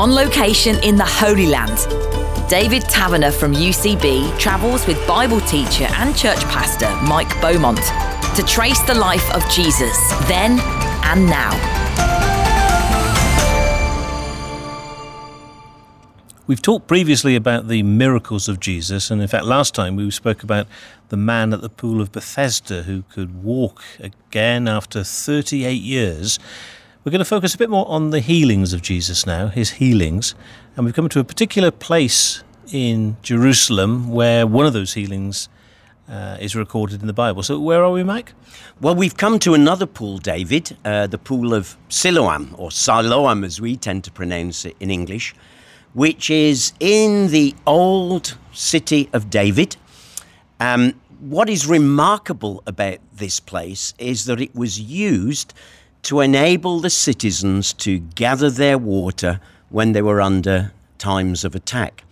on location in the Holy Land. David Taverner from UCB travels with Bible teacher and church pastor Mike Beaumont to trace the life of Jesus then and now. We've talked previously about the miracles of Jesus, and in fact, last time we spoke about the man at the pool of Bethesda who could walk again after 38 years. We're going to focus a bit more on the healings of Jesus now, his healings. And we've come to a particular place in Jerusalem where one of those healings uh, is recorded in the Bible. So, where are we, Mike? Well, we've come to another pool, David, uh, the pool of Siloam, or Siloam as we tend to pronounce it in English, which is in the old city of David. Um, what is remarkable about this place is that it was used to enable the citizens to gather their water when they were under times of attack.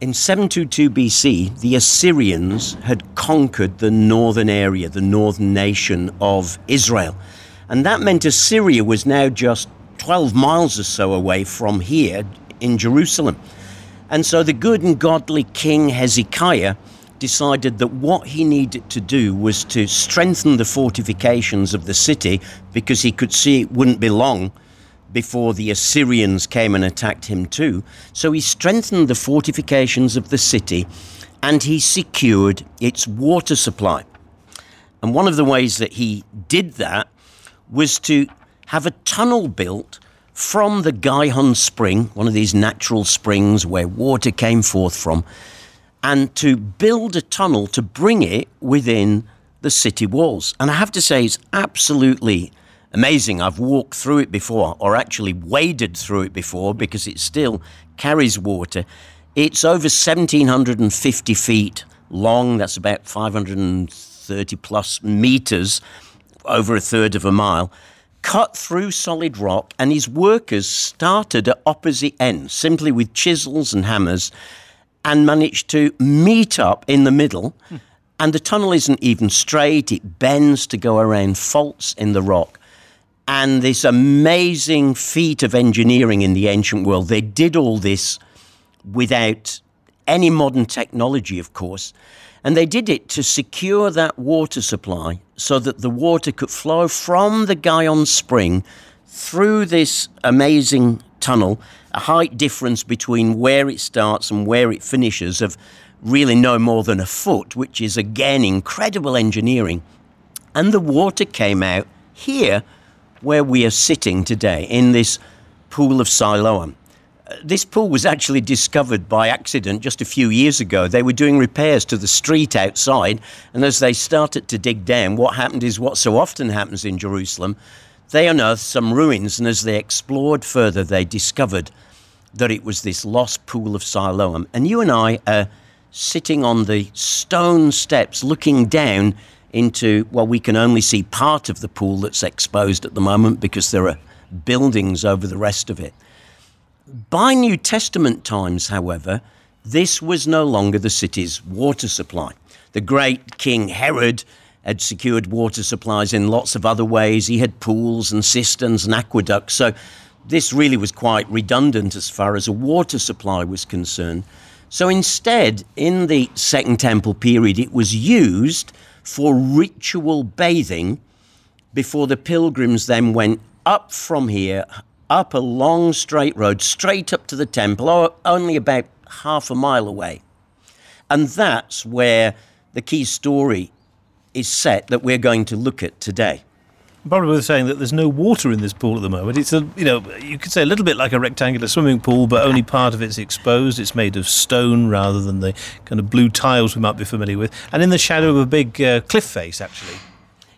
In 722 BC, the Assyrians had conquered the northern area, the northern nation of Israel. And that meant Assyria was now just 12 miles or so away from here in Jerusalem. And so the good and godly King Hezekiah decided that what he needed to do was to strengthen the fortifications of the city because he could see it wouldn't be long before the Assyrians came and attacked him too. So he strengthened the fortifications of the city and he secured its water supply. And one of the ways that he did that was to have a tunnel built from the Gihon spring, one of these natural springs where water came forth from, and to build a tunnel to bring it within the city walls. And I have to say, it's absolutely amazing. I've walked through it before, or actually waded through it before, because it still carries water. It's over 1,750 feet long, that's about 530 plus meters, over a third of a mile. Cut through solid rock, and his workers started at opposite ends, simply with chisels and hammers and managed to meet up in the middle. And the tunnel isn't even straight, it bends to go around faults in the rock. And this amazing feat of engineering in the ancient world, they did all this without any modern technology, of course. And they did it to secure that water supply so that the water could flow from the Gihon spring through this amazing tunnel a height difference between where it starts and where it finishes of really no more than a foot, which is again incredible engineering. And the water came out here where we are sitting today in this pool of Siloam. Uh, this pool was actually discovered by accident just a few years ago. They were doing repairs to the street outside, and as they started to dig down, what happened is what so often happens in Jerusalem they unearthed some ruins, and as they explored further, they discovered that it was this lost pool of Siloam. And you and I are sitting on the stone steps looking down into, well, we can only see part of the pool that's exposed at the moment because there are buildings over the rest of it. By New Testament times, however, this was no longer the city's water supply. The great King Herod had secured water supplies in lots of other ways. He had pools and cisterns and aqueducts. So this really was quite redundant as far as a water supply was concerned. So instead, in the Second Temple period, it was used for ritual bathing before the pilgrims then went up from here, up a long straight road, straight up to the temple, oh, only about half a mile away. And that's where the key story is set that we're going to look at today. Probably worth saying that there's no water in this pool at the moment. It's a, you know, you could say a little bit like a rectangular swimming pool, but only part of it's exposed. It's made of stone rather than the kind of blue tiles we might be familiar with, and in the shadow of a big uh, cliff face, actually.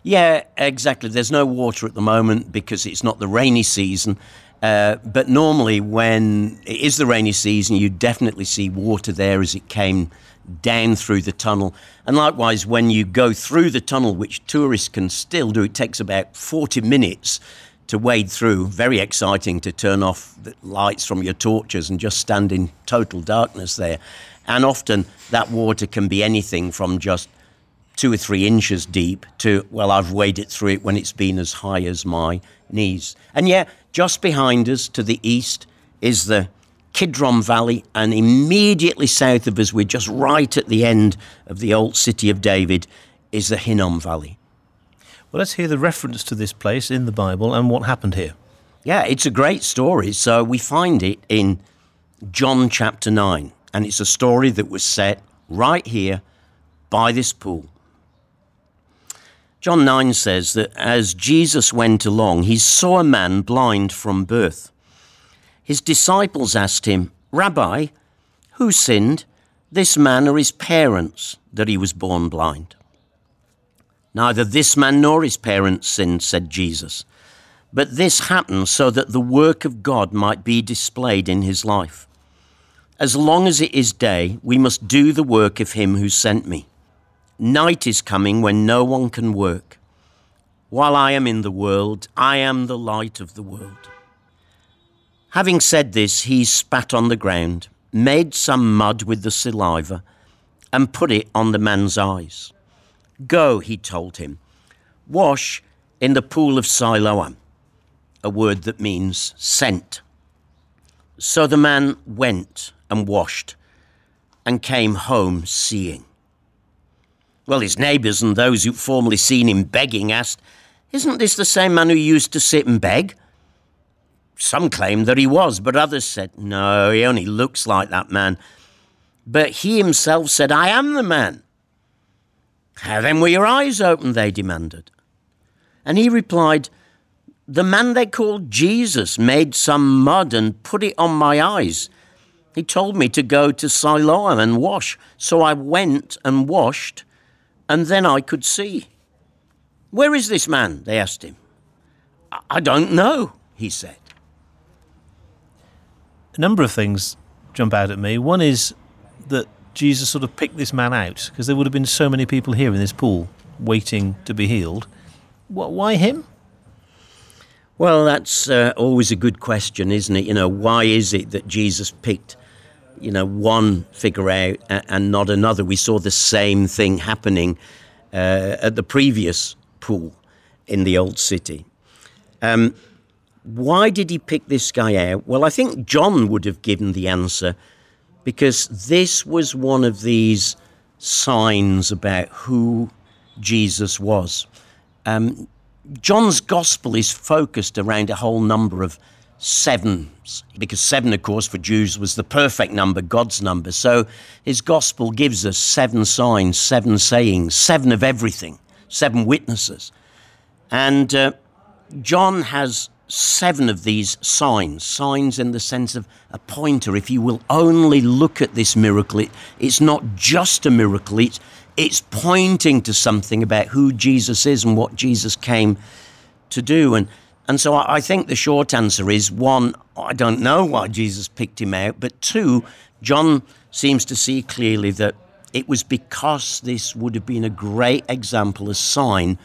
Yeah, exactly. There's no water at the moment because it's not the rainy season. Uh, but normally, when it is the rainy season, you definitely see water there as it came down through the tunnel. And likewise, when you go through the tunnel, which tourists can still do, it takes about 40 minutes to wade through. Very exciting to turn off the lights from your torches and just stand in total darkness there. And often that water can be anything from just two or three inches deep to, well, I've waded through it when it's been as high as my knees. And yet, just behind us to the east is the Kidron Valley, and immediately south of us, we're just right at the end of the old city of David, is the Hinnom Valley. Well, let's hear the reference to this place in the Bible and what happened here. Yeah, it's a great story. So we find it in John chapter 9, and it's a story that was set right here by this pool. John 9 says that as Jesus went along, he saw a man blind from birth. His disciples asked him, Rabbi, who sinned, this man or his parents, that he was born blind? Neither this man nor his parents sinned, said Jesus. But this happened so that the work of God might be displayed in his life. As long as it is day, we must do the work of him who sent me. Night is coming when no one can work. While I am in the world, I am the light of the world. Having said this, he spat on the ground, made some mud with the saliva, and put it on the man's eyes. Go, he told him, wash in the pool of Siloam, a word that means sent. So the man went and washed and came home seeing. Well, his neighbours and those who'd formerly seen him begging asked, Isn't this the same man who used to sit and beg? Some claimed that he was, but others said, No, he only looks like that man. But he himself said, I am the man. How then were your eyes opened? They demanded. And he replied, The man they called Jesus made some mud and put it on my eyes. He told me to go to Siloam and wash. So I went and washed and then I could see. Where is this man? They asked him. I don't know, he said. A number of things jump out at me. One is that Jesus sort of picked this man out because there would have been so many people here in this pool waiting to be healed. Why him? Well, that's uh, always a good question, isn't it? You know, why is it that Jesus picked you know, one figure out and not another. We saw the same thing happening uh, at the previous pool in the old city. Um, why did he pick this guy out? Well, I think John would have given the answer because this was one of these signs about who Jesus was. Um, John's gospel is focused around a whole number of sevens, because seven, of course, for Jews was the perfect number, God's number. So his gospel gives us seven signs, seven sayings, seven of everything, seven witnesses. And uh, John has seven of these signs, signs in the sense of a pointer. If you will only look at this miracle, it, it's not just a miracle, it's, it's pointing to something about who Jesus is and what Jesus came to do. And and so I think the short answer is one, I don't know why Jesus picked him out, but two, John seems to see clearly that it was because this would have been a great example, a sign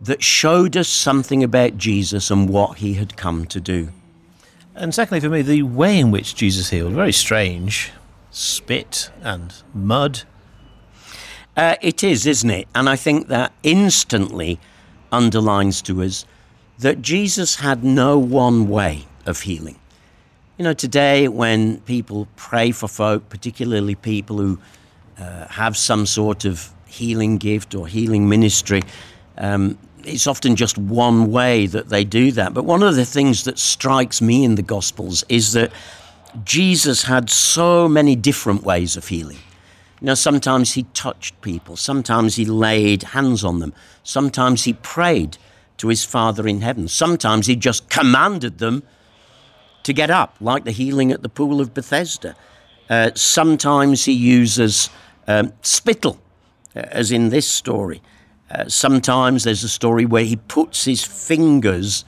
that showed us something about Jesus and what he had come to do. And secondly, for me, the way in which Jesus healed, very strange. Spit and mud. Uh, it is, isn't it? And I think that instantly underlines to us that Jesus had no one way of healing. You know, today when people pray for folk, particularly people who uh, have some sort of healing gift or healing ministry, um, it's often just one way that they do that. But one of the things that strikes me in the Gospels is that Jesus had so many different ways of healing. You know, sometimes he touched people, sometimes he laid hands on them, sometimes he prayed to his Father in heaven. Sometimes he just commanded them to get up, like the healing at the pool of Bethesda. Uh, sometimes he uses um, spittle, uh, as in this story. Uh, sometimes there's a story where he puts his fingers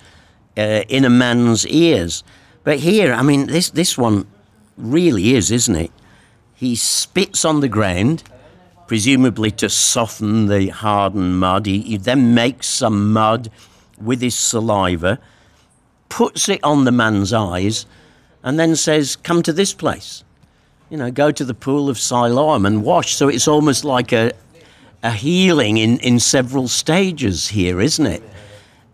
uh, in a man's ears. But here, I mean, this, this one really is, isn't it? He spits on the ground presumably to soften the hardened mud. He, he then makes some mud with his saliva, puts it on the man's eyes, and then says, Come to this place. You know, go to the pool of Siloam and wash. So it's almost like a, a healing in, in several stages here, isn't it?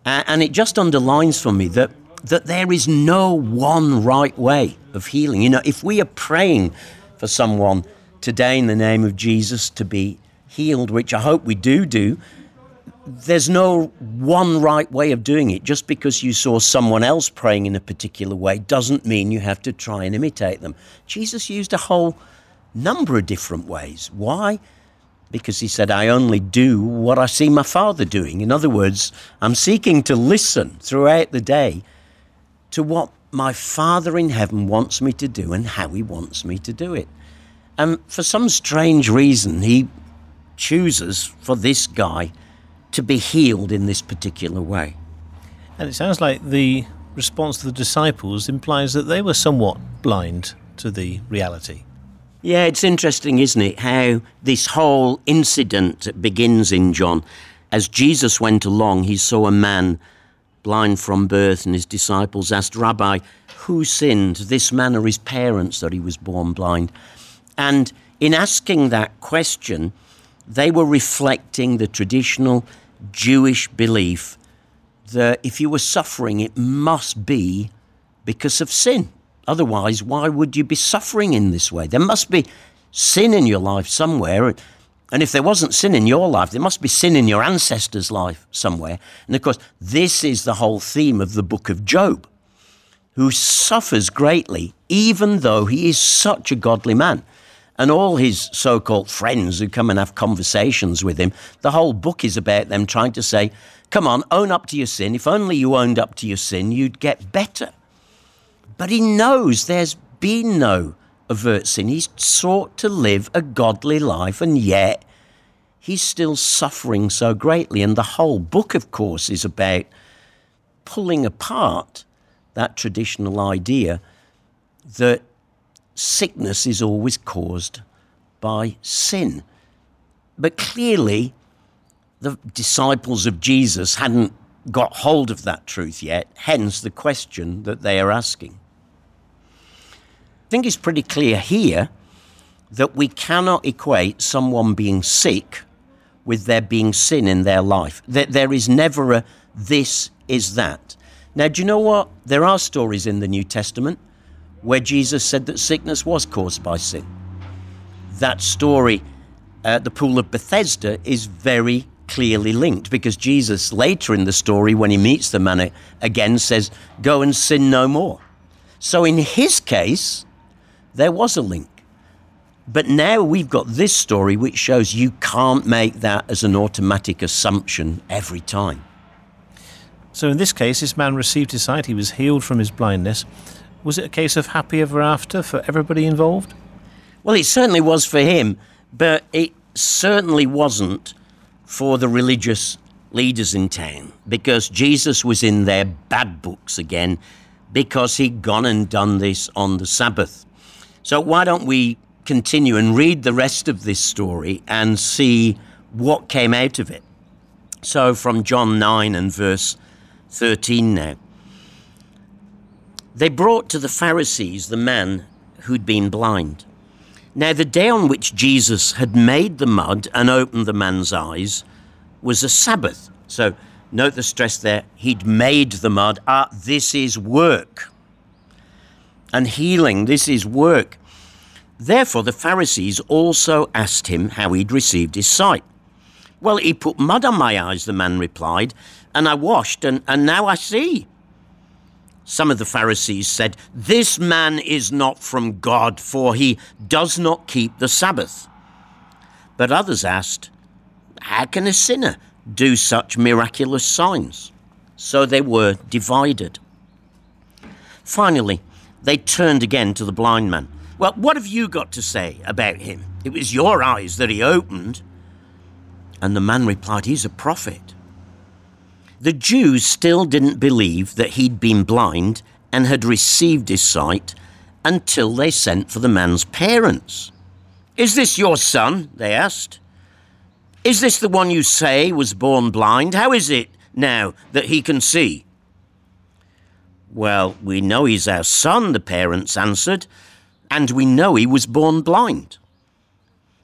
And it just underlines for me that, that there is no one right way of healing. You know, if we are praying for someone today in the name of Jesus to be healed, which I hope we do do, there's no one right way of doing it. Just because you saw someone else praying in a particular way doesn't mean you have to try and imitate them. Jesus used a whole number of different ways. Why? Because he said, I only do what I see my Father doing. In other words, I'm seeking to listen throughout the day to what my Father in heaven wants me to do and how he wants me to do it. And for some strange reason, he chooses for this guy to be healed in this particular way. And it sounds like the response to the disciples implies that they were somewhat blind to the reality. Yeah, it's interesting, isn't it, how this whole incident begins in John. As Jesus went along, he saw a man blind from birth, and his disciples asked, Rabbi, who sinned, this man or his parents, that he was born blind? And in asking that question, they were reflecting the traditional Jewish belief that if you were suffering, it must be because of sin. Otherwise, why would you be suffering in this way? There must be sin in your life somewhere. And if there wasn't sin in your life, there must be sin in your ancestors' life somewhere. And of course, this is the whole theme of the book of Job, who suffers greatly, even though he is such a godly man and all his so called friends who come and have conversations with him, the whole book is about them trying to say, Come on, own up to your sin. If only you owned up to your sin, you'd get better. But he knows there's been no overt sin. He's sought to live a godly life, and yet he's still suffering so greatly. And the whole book, of course, is about pulling apart that traditional idea that sickness is always caused by sin. But clearly, the disciples of Jesus hadn't got hold of that truth yet, hence the question that they are asking. I think it's pretty clear here that we cannot equate someone being sick with there being sin in their life. That there is never a this is that. Now, do you know what? There are stories in the New Testament where Jesus said that sickness was caused by sin. That story, uh, the pool of Bethesda, is very clearly linked because Jesus, later in the story, when he meets the man again, says, Go and sin no more. So in his case, there was a link. But now we've got this story which shows you can't make that as an automatic assumption every time. So in this case, this man received his sight, he was healed from his blindness. Was it a case of happy ever after for everybody involved? Well, it certainly was for him, but it certainly wasn't for the religious leaders in town because Jesus was in their bad books again because he'd gone and done this on the Sabbath. So, why don't we continue and read the rest of this story and see what came out of it? So, from John 9 and verse 13 now. They brought to the Pharisees the man who'd been blind. Now, the day on which Jesus had made the mud and opened the man's eyes was a Sabbath. So, note the stress there. He'd made the mud. Ah, this is work. And healing, this is work. Therefore, the Pharisees also asked him how he'd received his sight. Well, he put mud on my eyes, the man replied, and I washed, and, and now I see. Some of the Pharisees said, This man is not from God, for he does not keep the Sabbath. But others asked, How can a sinner do such miraculous signs? So they were divided. Finally, they turned again to the blind man. Well, what have you got to say about him? It was your eyes that he opened. And the man replied, He's a prophet. The Jews still didn't believe that he'd been blind and had received his sight until they sent for the man's parents. Is this your son? they asked. Is this the one you say was born blind? How is it now that he can see? Well, we know he's our son, the parents answered, and we know he was born blind.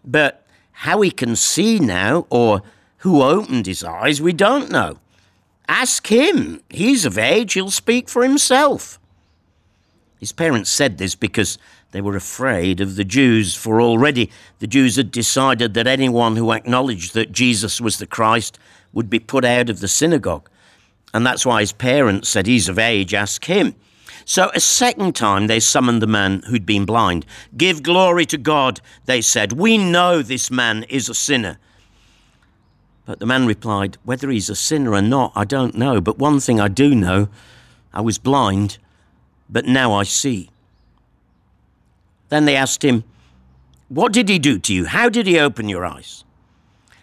But how he can see now, or who opened his eyes, we don't know. Ask him. He's of age, he'll speak for himself. His parents said this because they were afraid of the Jews, for already the Jews had decided that anyone who acknowledged that Jesus was the Christ would be put out of the synagogue. And that's why his parents said, He's of age, ask him. So a second time they summoned the man who'd been blind. Give glory to God, they said. We know this man is a sinner. But the man replied, Whether he's a sinner or not, I don't know. But one thing I do know I was blind, but now I see. Then they asked him, What did he do to you? How did he open your eyes?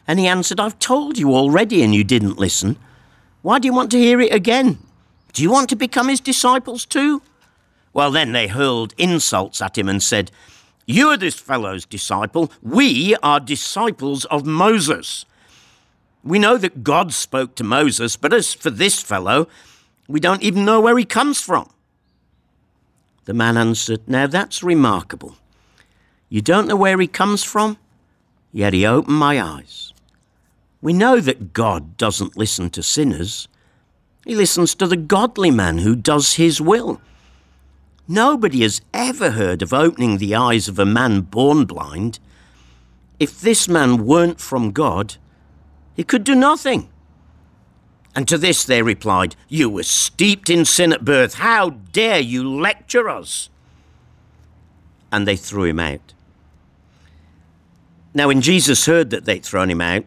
And he answered, I've told you already and you didn't listen. Why do you want to hear it again? Do you want to become his disciples too? Well, then they hurled insults at him and said, You are this fellow's disciple. We are disciples of Moses. We know that God spoke to Moses, but as for this fellow, we don't even know where he comes from. The man answered, Now that's remarkable. You don't know where he comes from, yet he opened my eyes. We know that God doesn't listen to sinners. He listens to the godly man who does his will. Nobody has ever heard of opening the eyes of a man born blind. If this man weren't from God, he could do nothing. And to this they replied, You were steeped in sin at birth. How dare you lecture us? And they threw him out. Now, when Jesus heard that they'd thrown him out,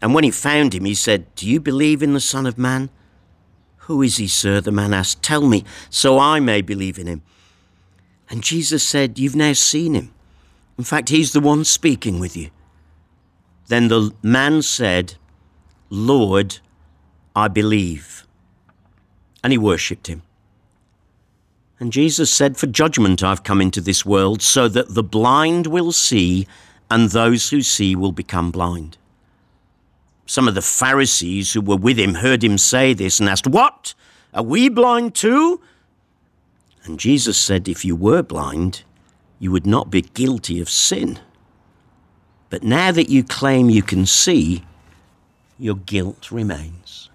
and when he found him, he said, Do you believe in the Son of Man? Who is he, sir? The man asked. Tell me, so I may believe in him. And Jesus said, You've now seen him. In fact, he's the one speaking with you. Then the man said, Lord, I believe. And he worshipped him. And Jesus said, For judgment I've come into this world, so that the blind will see, and those who see will become blind. Some of the Pharisees who were with him heard him say this and asked, What? Are we blind too? And Jesus said, If you were blind, you would not be guilty of sin. But now that you claim you can see, your guilt remains.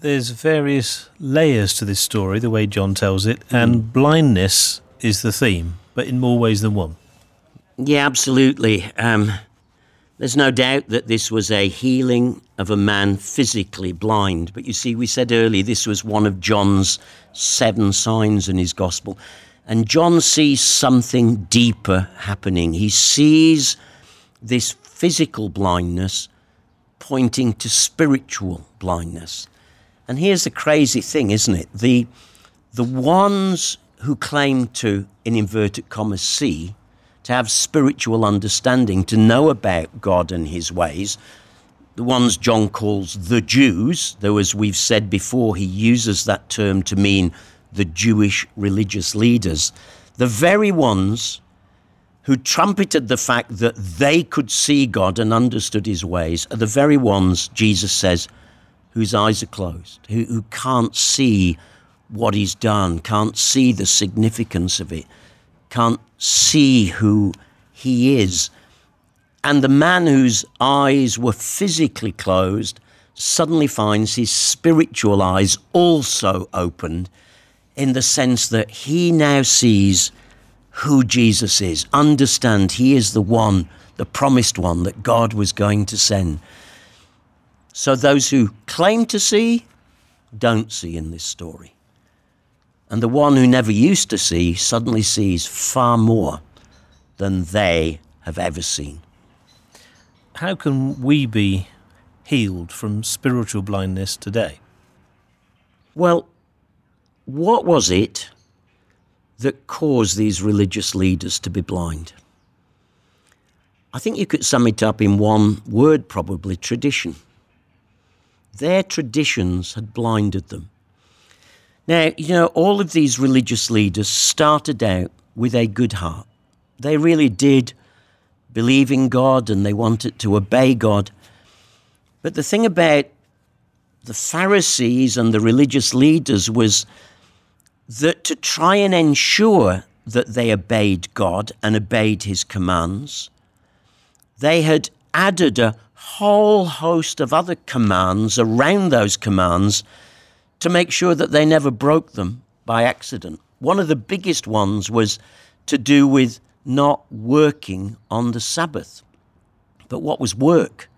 There's various layers to this story, the way John tells it, and blindness is the theme, but in more ways than one. Yeah, absolutely. Um, there's no doubt that this was a healing of a man physically blind. But you see, we said earlier this was one of John's seven signs in his gospel. And John sees something deeper happening. He sees this physical blindness pointing to spiritual blindness. And here's the crazy thing, isn't it? The, the ones who claim to, in inverted commas, see to have spiritual understanding, to know about God and his ways. The ones John calls the Jews, though, as we've said before, he uses that term to mean the Jewish religious leaders. The very ones who trumpeted the fact that they could see God and understood his ways are the very ones, Jesus says, whose eyes are closed, who, who can't see what he's done, can't see the significance of it, can't see who he is. And the man whose eyes were physically closed suddenly finds his spiritual eyes also opened in the sense that he now sees who Jesus is, understand he is the one, the promised one that God was going to send. So those who claim to see don't see in this story. And the one who never used to see suddenly sees far more than they have ever seen. How can we be healed from spiritual blindness today? Well, what was it that caused these religious leaders to be blind? I think you could sum it up in one word, probably tradition. Their traditions had blinded them. Now, you know, all of these religious leaders started out with a good heart. They really did believe in God and they wanted to obey God. But the thing about the Pharisees and the religious leaders was that to try and ensure that they obeyed God and obeyed his commands, they had added a whole host of other commands around those commands to make sure that they never broke them by accident. One of the biggest ones was to do with not working on the Sabbath. But what was work?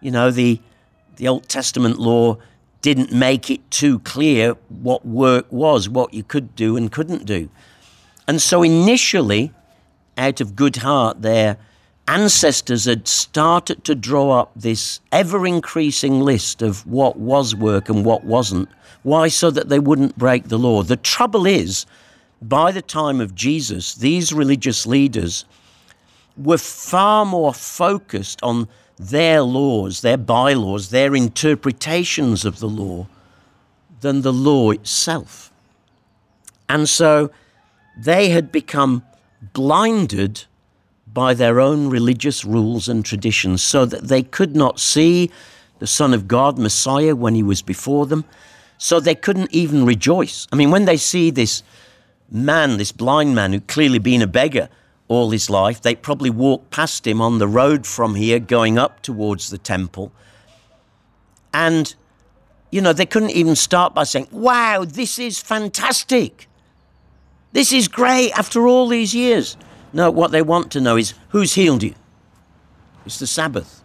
You know, the, the Old Testament law didn't make it too clear what work was, what you could do and couldn't do. And so initially, out of good heart, their ancestors had started to draw up this ever increasing list of what was work and what wasn't. Why? So that they wouldn't break the law. The trouble is, by the time of Jesus, these religious leaders were far more focused on their laws, their bylaws, their interpretations of the law than the law itself. And so they had become blinded by their own religious rules and traditions so that they could not see the Son of God, Messiah, when he was before them. So they couldn't even rejoice. I mean, when they see this man, this blind man who'd clearly been a beggar all his life, they probably walked past him on the road from here going up towards the temple. And, you know, they couldn't even start by saying, Wow, this is fantastic. This is great after all these years. No, what they want to know is who's healed you? It's the Sabbath.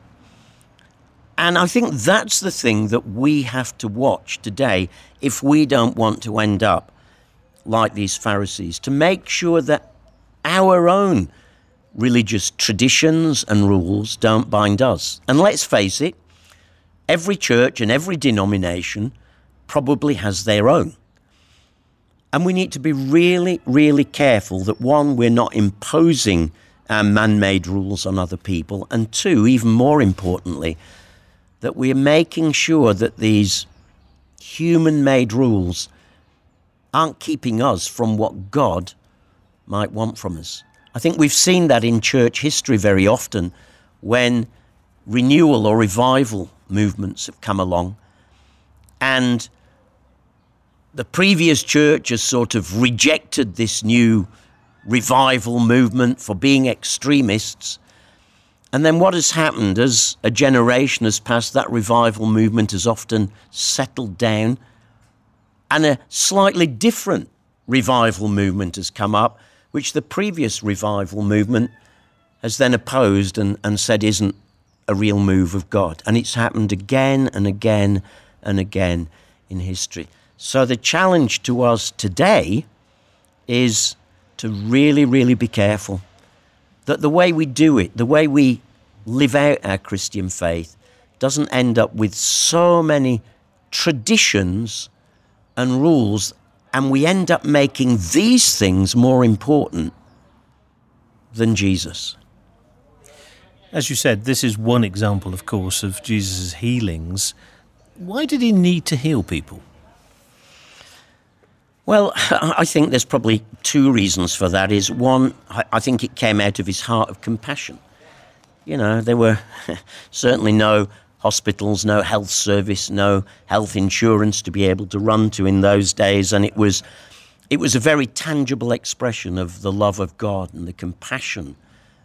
And I think that's the thing that we have to watch today if we don't want to end up like these Pharisees, to make sure that our own religious traditions and rules don't bind us. And let's face it, every church and every denomination probably has their own. And we need to be really, really careful that one, we're not imposing uh, our man made rules on other people, and two, even more importantly, that we're making sure that these human made rules aren't keeping us from what God might want from us. I think we've seen that in church history very often when renewal or revival movements have come along and the previous church has sort of rejected this new revival movement for being extremists. And then what has happened as a generation has passed, that revival movement has often settled down, and a slightly different revival movement has come up, which the previous revival movement has then opposed and, and said isn't a real move of God. And it's happened again and again and again in history. So the challenge to us today is to really, really be careful that the way we do it, the way we live out our Christian faith, doesn't end up with so many traditions and rules, and we end up making these things more important than Jesus. As you said, this is one example, of course, of Jesus' healings. Why did he need to heal people? Well, I think there's probably two reasons for that. Is one, I think it came out of his heart of compassion. You know, there were certainly no hospitals, no health service, no health insurance to be able to run to in those days, and it was it was a very tangible expression of the love of God and the compassion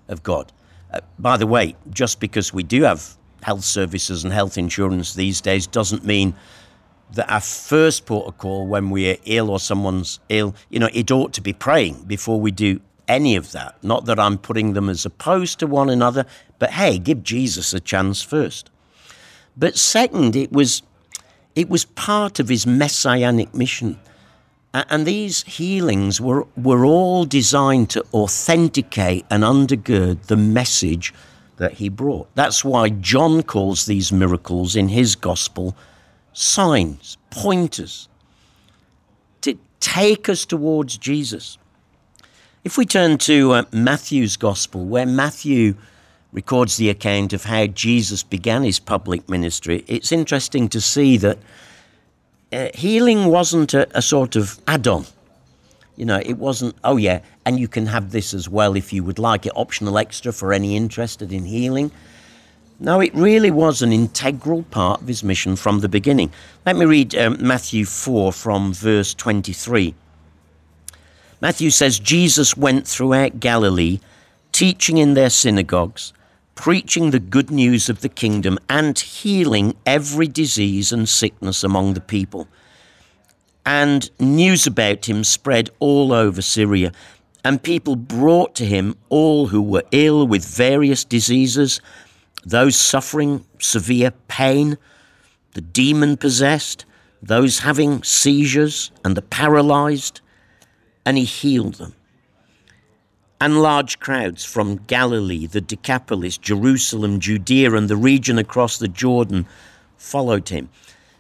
of God. Uh, by the way, just because we do have health services and health insurance these days doesn't mean that our first port of call when we're ill or someone's ill, you know, it ought to be praying before we do any of that. Not that I'm putting them as opposed to one another, but hey, give Jesus a chance first. But second, it was it was part of his messianic mission. And these healings were, were all designed to authenticate and undergird the message that he brought. That's why John calls these miracles in his gospel signs, pointers to take us towards Jesus. If we turn to uh, Matthew's Gospel, where Matthew records the account of how Jesus began his public ministry, it's interesting to see that uh, healing wasn't a, a sort of add on. You know, it wasn't, oh yeah, and you can have this as well if you would like it, optional extra for any interested in healing. No, it really was an integral part of his mission from the beginning. Let me read um, Matthew 4 from verse 23. Matthew says, Jesus went throughout Galilee, teaching in their synagogues, preaching the good news of the kingdom, and healing every disease and sickness among the people. And news about him spread all over Syria, and people brought to him all who were ill with various diseases, those suffering severe pain, the demon possessed, those having seizures, and the paralyzed, and he healed them. And large crowds from Galilee, the Decapolis, Jerusalem, Judea, and the region across the Jordan followed him.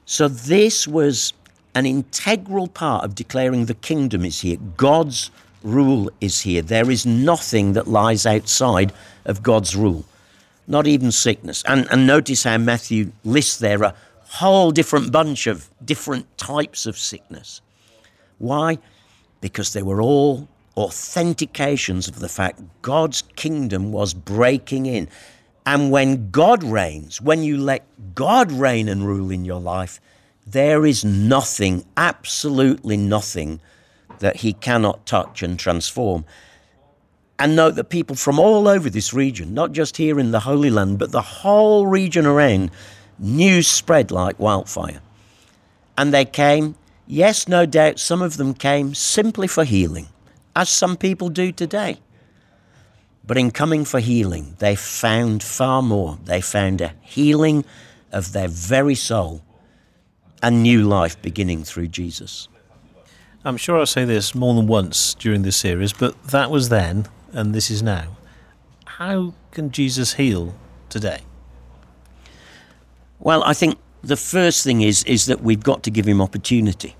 So this was an integral part of declaring the kingdom is here. God's rule is here. There is nothing that lies outside of God's rule, not even sickness. And, and notice how Matthew lists there a whole different bunch of different types of sickness. Why? Because they were all authentications of the fact God's kingdom was breaking in. And when God reigns, when you let God reign and rule in your life, there is nothing, absolutely nothing, that he cannot touch and transform. And note that people from all over this region, not just here in the Holy Land, but the whole region around, news spread like wildfire. And they came, yes, no doubt, some of them came simply for healing, as some people do today. But in coming for healing, they found far more. They found a healing of their very soul and new life beginning through Jesus. I'm sure I'll say this more than once during this series, but that was then and this is now. How can Jesus heal today? Well, I think the first thing is is that we've got to give him opportunity.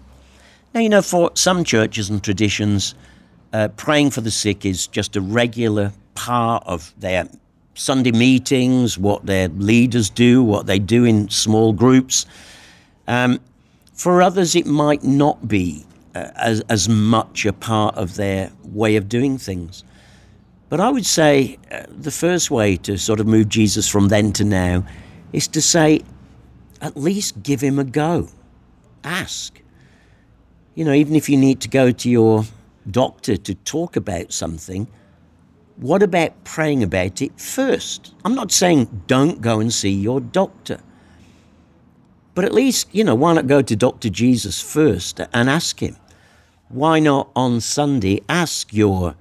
Now, you know, for some churches and traditions, uh, praying for the sick is just a regular part of their Sunday meetings, what their leaders do, what they do in small groups. Um, for others, it might not be uh, as, as much a part of their way of doing things. But I would say uh, the first way to sort of move Jesus from then to now is to say, at least give him a go. Ask. You know, even if you need to go to your doctor to talk about something, what about praying about it first? I'm not saying don't go and see your doctor. But at least, you know, why not go to Dr. Jesus first and ask him? Why not on Sunday ask your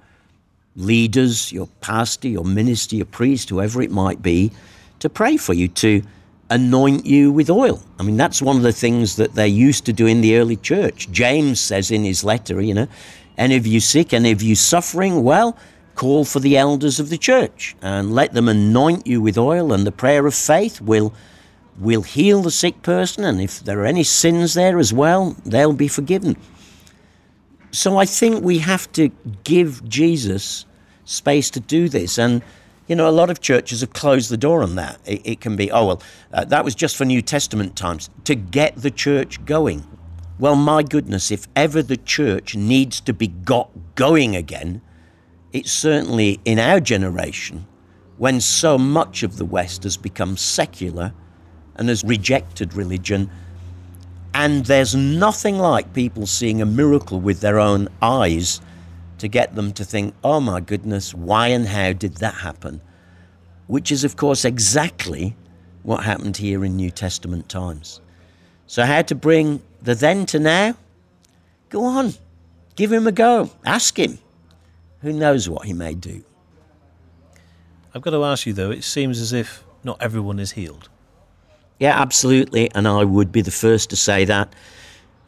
leaders, your pastor, your minister, your priest, whoever it might be, to pray for you, to anoint you with oil. I mean, that's one of the things that they used to do in the early church. James says in his letter, you know, any of you sick, any of you suffering, well, call for the elders of the church and let them anoint you with oil, and the prayer of faith will will heal the sick person, and if there are any sins there as well, they'll be forgiven. So I think we have to give Jesus space to do this. And, you know, a lot of churches have closed the door on that. It, it can be, oh, well, uh, that was just for New Testament times, to get the church going. Well, my goodness, if ever the church needs to be got going again, it's certainly in our generation when so much of the West has become secular and has rejected religion. And there's nothing like people seeing a miracle with their own eyes to get them to think, oh my goodness, why and how did that happen? Which is, of course, exactly what happened here in New Testament times. So, how to bring the then to now? Go on, give him a go, ask him. Who knows what he may do? I've got to ask you, though, it seems as if not everyone is healed. Yeah, absolutely. And I would be the first to say that.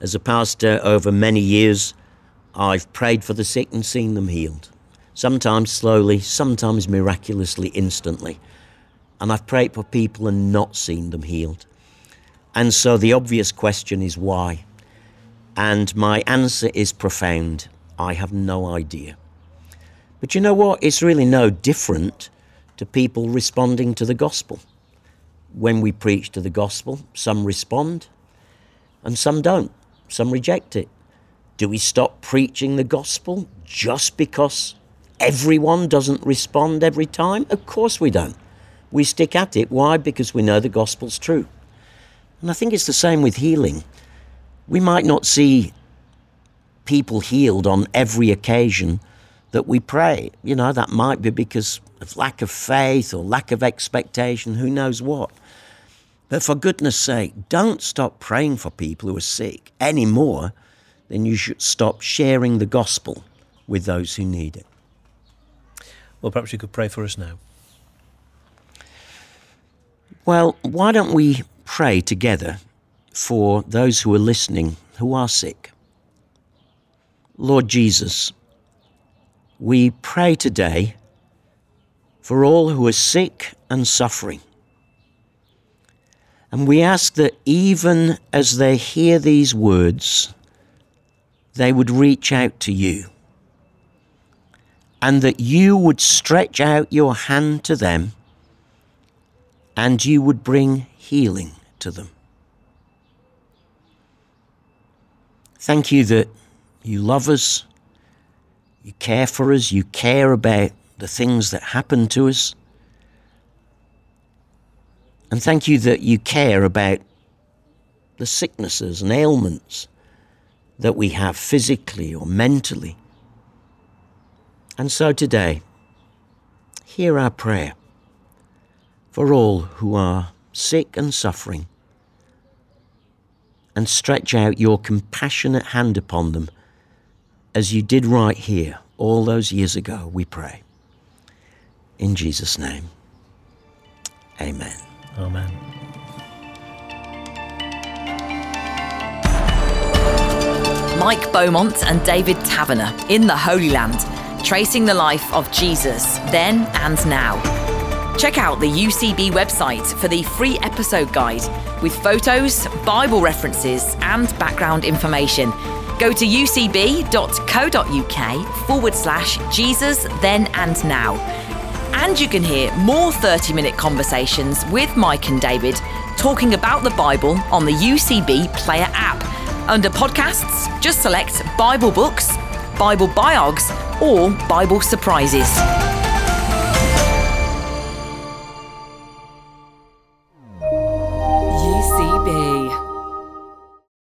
As a pastor over many years, I've prayed for the sick and seen them healed. Sometimes slowly, sometimes miraculously, instantly. And I've prayed for people and not seen them healed. And so the obvious question is why? And my answer is profound. I have no idea. But you know what? It's really no different to people responding to the gospel when we preach to the gospel, some respond and some don't. Some reject it. Do we stop preaching the gospel just because everyone doesn't respond every time? Of course we don't. We stick at it. Why? Because we know the gospel's true. And I think it's the same with healing. We might not see people healed on every occasion that we pray. You know, that might be because of lack of faith or lack of expectation, who knows what. But for goodness sake, don't stop praying for people who are sick anymore than you should stop sharing the gospel with those who need it. Well, perhaps you could pray for us now. Well, why don't we pray together for those who are listening who are sick? Lord Jesus, we pray today for all who are sick and suffering. And we ask that even as they hear these words, they would reach out to you. And that you would stretch out your hand to them and you would bring healing to them. Thank you that you love us, you care for us, you care about the things that happen to us. And thank you that you care about the sicknesses and ailments that we have physically or mentally. And so today, hear our prayer for all who are sick and suffering, and stretch out your compassionate hand upon them as you did right here all those years ago, we pray. In Jesus' name, amen. Amen. Mike Beaumont and David Taverner in the Holy Land, tracing the life of Jesus then and now. Check out the UCB website for the free episode guide with photos, Bible references, and background information. Go to ucb.co.uk forward slash Jesus then and now. And you can hear more 30 minute conversations with Mike and David talking about the Bible on the UCB Player app. Under podcasts, just select Bible books, Bible biogs, or Bible surprises.